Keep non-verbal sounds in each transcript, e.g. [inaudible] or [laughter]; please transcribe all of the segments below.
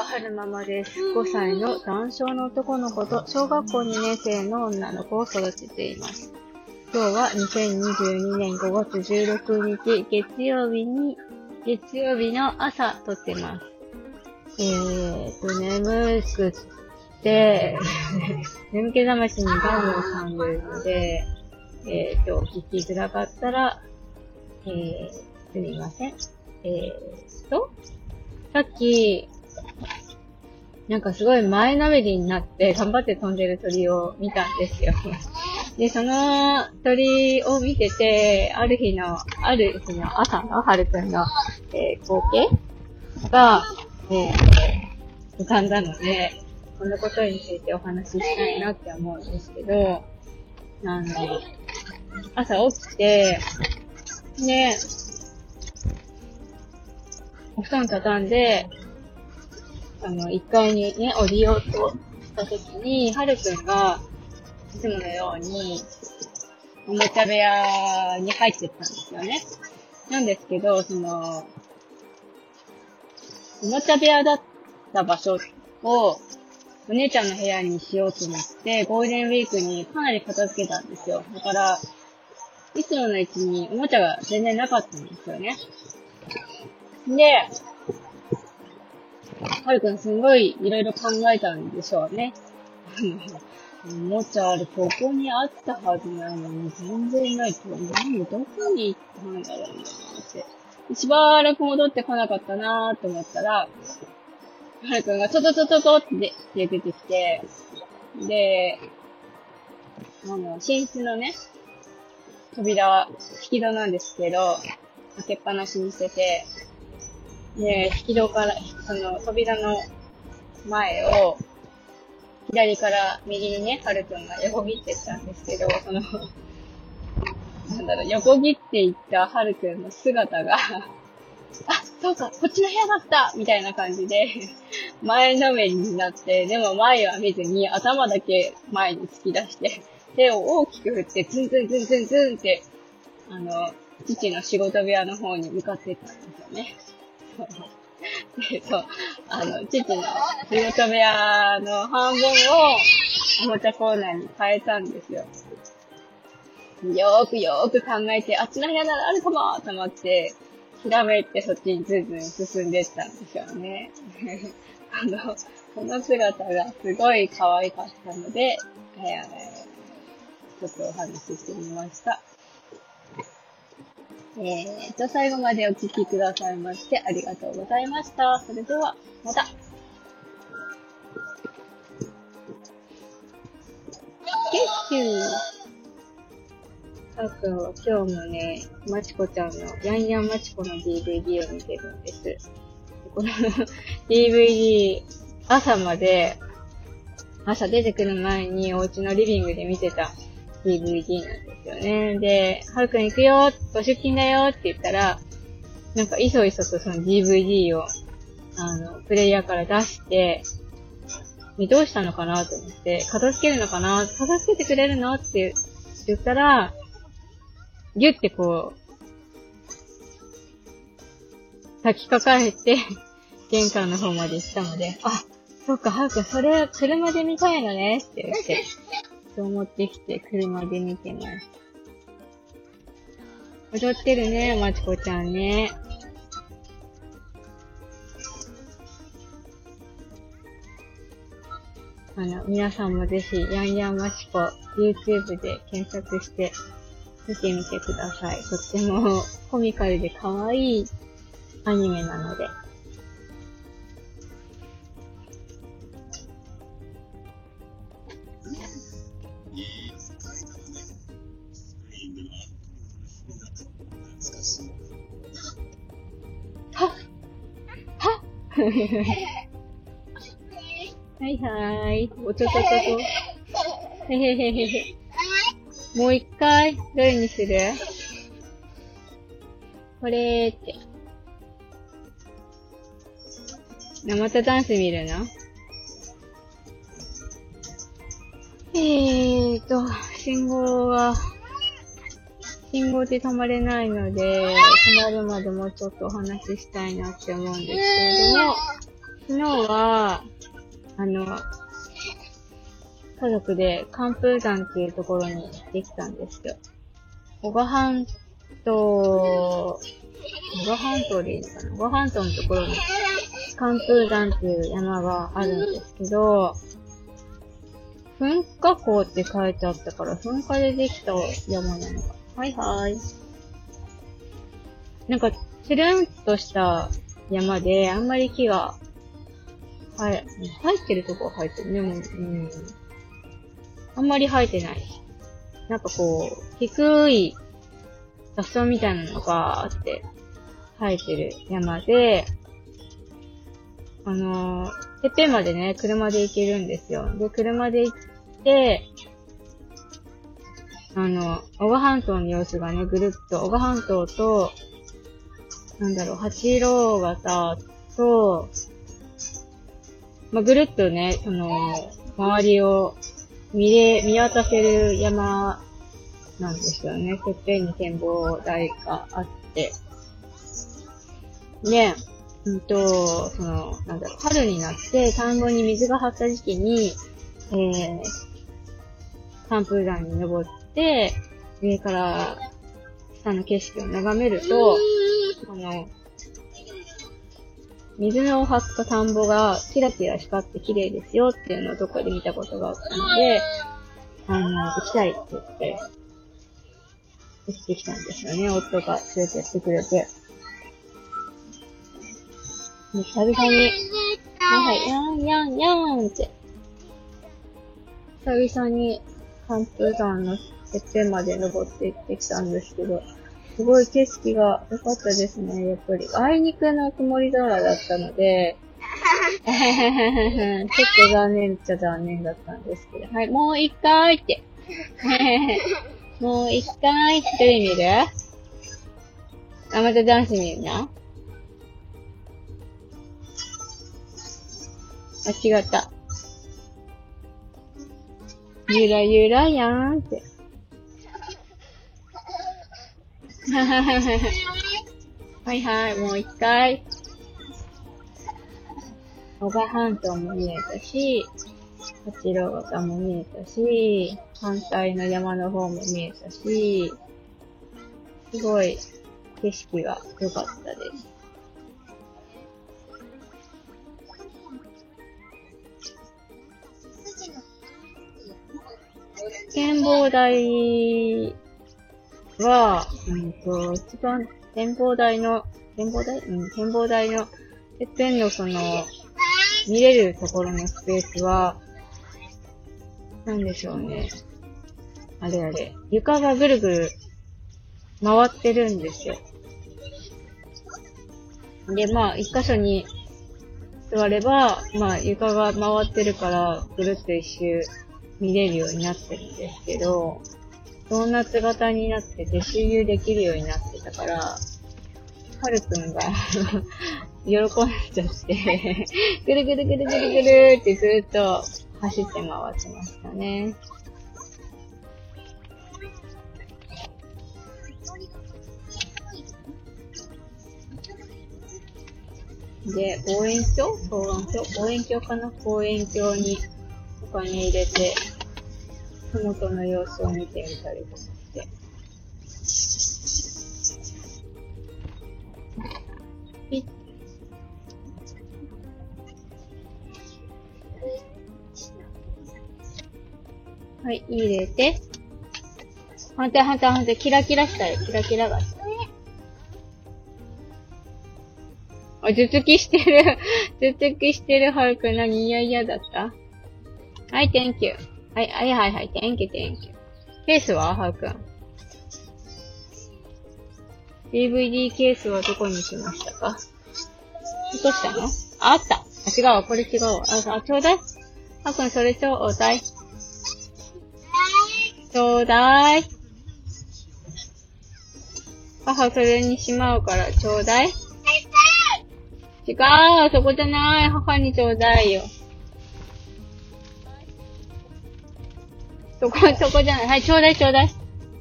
は春ママです。5歳の男性の男の子と小学校2年生の女の子を育てています。今日は2022年5月16日月曜日に、月曜日の朝撮ってます。えーと、眠くって、[laughs] 眠気覚ましにガムを噛んでるので、えーと、聞きづらかったら、えー、すみません。えーと、さっき、なんかすごい前のめりになって頑張って飛んでる鳥を見たんですよ。[laughs] で、その鳥を見てて、ある日の、ある日の朝のはるくんの、えー光景が、えー浮かんだので、このことについてお話ししたいなって思うんですけど、あの、朝起きて、で、お布団畳んで、あの、1階にね、降りようとしたときに、はるくんが、いつものように、おもちゃ部屋に入ってったんですよね。なんですけど、その、おもちゃ部屋だった場所を、お姉ちゃんの部屋にしようと思って、ゴールデンウィークにかなり片付けたんですよ。だから、いつものうちにおもちゃが全然なかったんですよね。で、はるくんすごいいろいろ考えたんでしょうね。おもちゃある、ここにあったはずなのに全然ないって、何、どこに行ったんだろうなって。しばらく戻ってこなかったなーって思ったら、はるくんがトトトトトって出てきて、で、あの、寝室のね、扉、引き戸なんですけど、開けっぱなしにしてて、で、引き戸から、その扉の前を、左から右にね、はるくんが横切ってったんですけど、その、なんだろう、横切っていったはるくんの姿が、あ、そうか、こっちの部屋だったみたいな感じで、前のめりになって、でも前は見ずに頭だけ前に突き出して、手を大きく振って、ズンズンズンズンズンって、あの、父の仕事部屋の方に向かっていったんですよね。で、そう、あの、父の仕事部屋の半分をおもちゃコーナーに変えたんですよ。よーくよーく考えて、あっちの部屋ならあるかもと思って、ひらめいてそっちにずんずん進んでったんですよね。[laughs] あの、この姿がすごい可愛かったので、えー、ちょっとお話ししてみました。えーと、最後までお聞きくださいましてありがとうございました。それでは、また。キュッキュー。あと、今日もね、まちこちゃんの、ヤンヤンまちこの DVD を見てるんです。この DVD、朝まで、朝出てくる前にお家のリビングで見てた DVD なんですよね。で、はるくん行くよご出勤だよって言ったら、なんかいそいそとその DVD を、あの、プレイヤーから出して、どうしたのかなと思って、片付けるのかな片付けてくれるのって言ったら、ギュってこう、先かかえて、玄関の方まで行ったので、あ、そっか、はるく、それ、車で見たいのねって言って、そう思ってきて、車で見てます。踊ってるね、まちこちゃんね。あの、皆さんもぜひ、ヤンヤンマチコ、YouTube で検索して、見てみてください。とってもコミカルで可愛いアニメなので。はいはーい。おちょちょちょちょ。へへへへ。もう一回、どれにする？これって。なまたダンス見るの？えーと、信号は、信号で止まれないので、止まるまでもうちょっとお話ししたいなって思うんですけれども、昨日は、あの、家族で寒風山っていうところに行ってきたんですよ。小賀半島、小賀半島でいいのかな？小賀半島のところに寒風山っていう山があるんですけど、噴火口って書いてあったから、噴火でできた山なのか。はいはい。なんか、つるんとした山で、あんまり木が、はい、入ってるとこは入ってる。でも、うん。あんまり生えてない。なんかこう、低い雑草みたいなのがあって、生えてる山で、あのー、てっぺんまでね、車で行けるんですよ。で、車で行って、あの、小賀半島の様子がね、ぐるっと、小賀半島と、なんだろう、八郎型と、まあ、ぐるっとね、その、周りを見れ、見渡せる山なんですよね。てっぺんに展望台があって。で、うんと、その、なんだろう、春になって田んぼに水が張った時期に、えー、寒風山に登って、上から下の景色を眺めると、あの、水の張った田んぼがキラキラ光って綺麗ですよっていうのをどっかで見たことがあったので、あの、行きたいって言って、行ってきたんですよね。夫が連れてってくれて。久々に、はいはい、やんやんやんって。久々に、寒風山のてっぺんまで登って行ってきたんですけど、すごい景色が良かったですね、やっぱり。あいにくの曇り空だったので、ちょっと残念っちゃ残念だったんですけど。はい、もう一回って。[laughs] もう一回一人見るあ、またダンス見るな。間違った。ゆらゆらやんって。[laughs] はいはい、もう一回。小賀半島も見えたし、八郎潟も見えたし、反対の山の方も見えたし、すごい景色が良かったです。展望台は、うんと、一番展望台の、展望台？うん、展望台の、てっぺんのその、見れるところのスペースは、なんでしょうね。あれあれ。床がぐるぐる回ってるんですよ。で、まあ、一箇所に座れば、まあ、床が回ってるから、ぐるっと一周見れるようになってるんですけど、ドーナツ型になってて周遊できるようになってたから、はるくんが [laughs] 喜んじゃってぐるぐるぐるぐるぐるってずっと走って回ってましたね。で、望遠鏡？望遠鏡？望遠鏡かな？望遠鏡にお金入れて、ふもとの様子を見てみたりとかして。はい、入れて。反対反対反対、キラキラしたよ。キラキラがした。あ、頭突きしてる。頭突きしてる、はるくん。何嫌々だった？はい、thank you. はい、はいはいはい、thank you, thank you. ケースは？はるくん。DVD ケースはどこにしましたか？落としたの？あ、あった。あ、違うわ、これ違うわ。あ、あちょうだい。はるくん、それちょうだい。ちょうだい。母それにしまうからちょうだい。違う、そこじゃない。母にちょうだいよ。そこ、[laughs] そこじゃない。はい、ちょうだいちょうだい。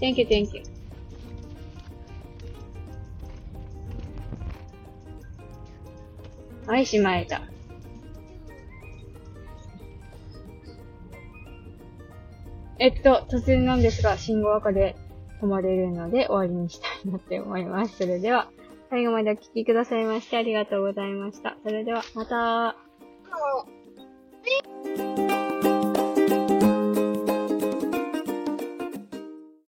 Thank you, thank you. はい、しまえた。えっと、突然なんですが、信号赤で止まれるので終わりにしたいなって思います。それでは、最後までお聴きくださいましてありがとうございました。それでは、また。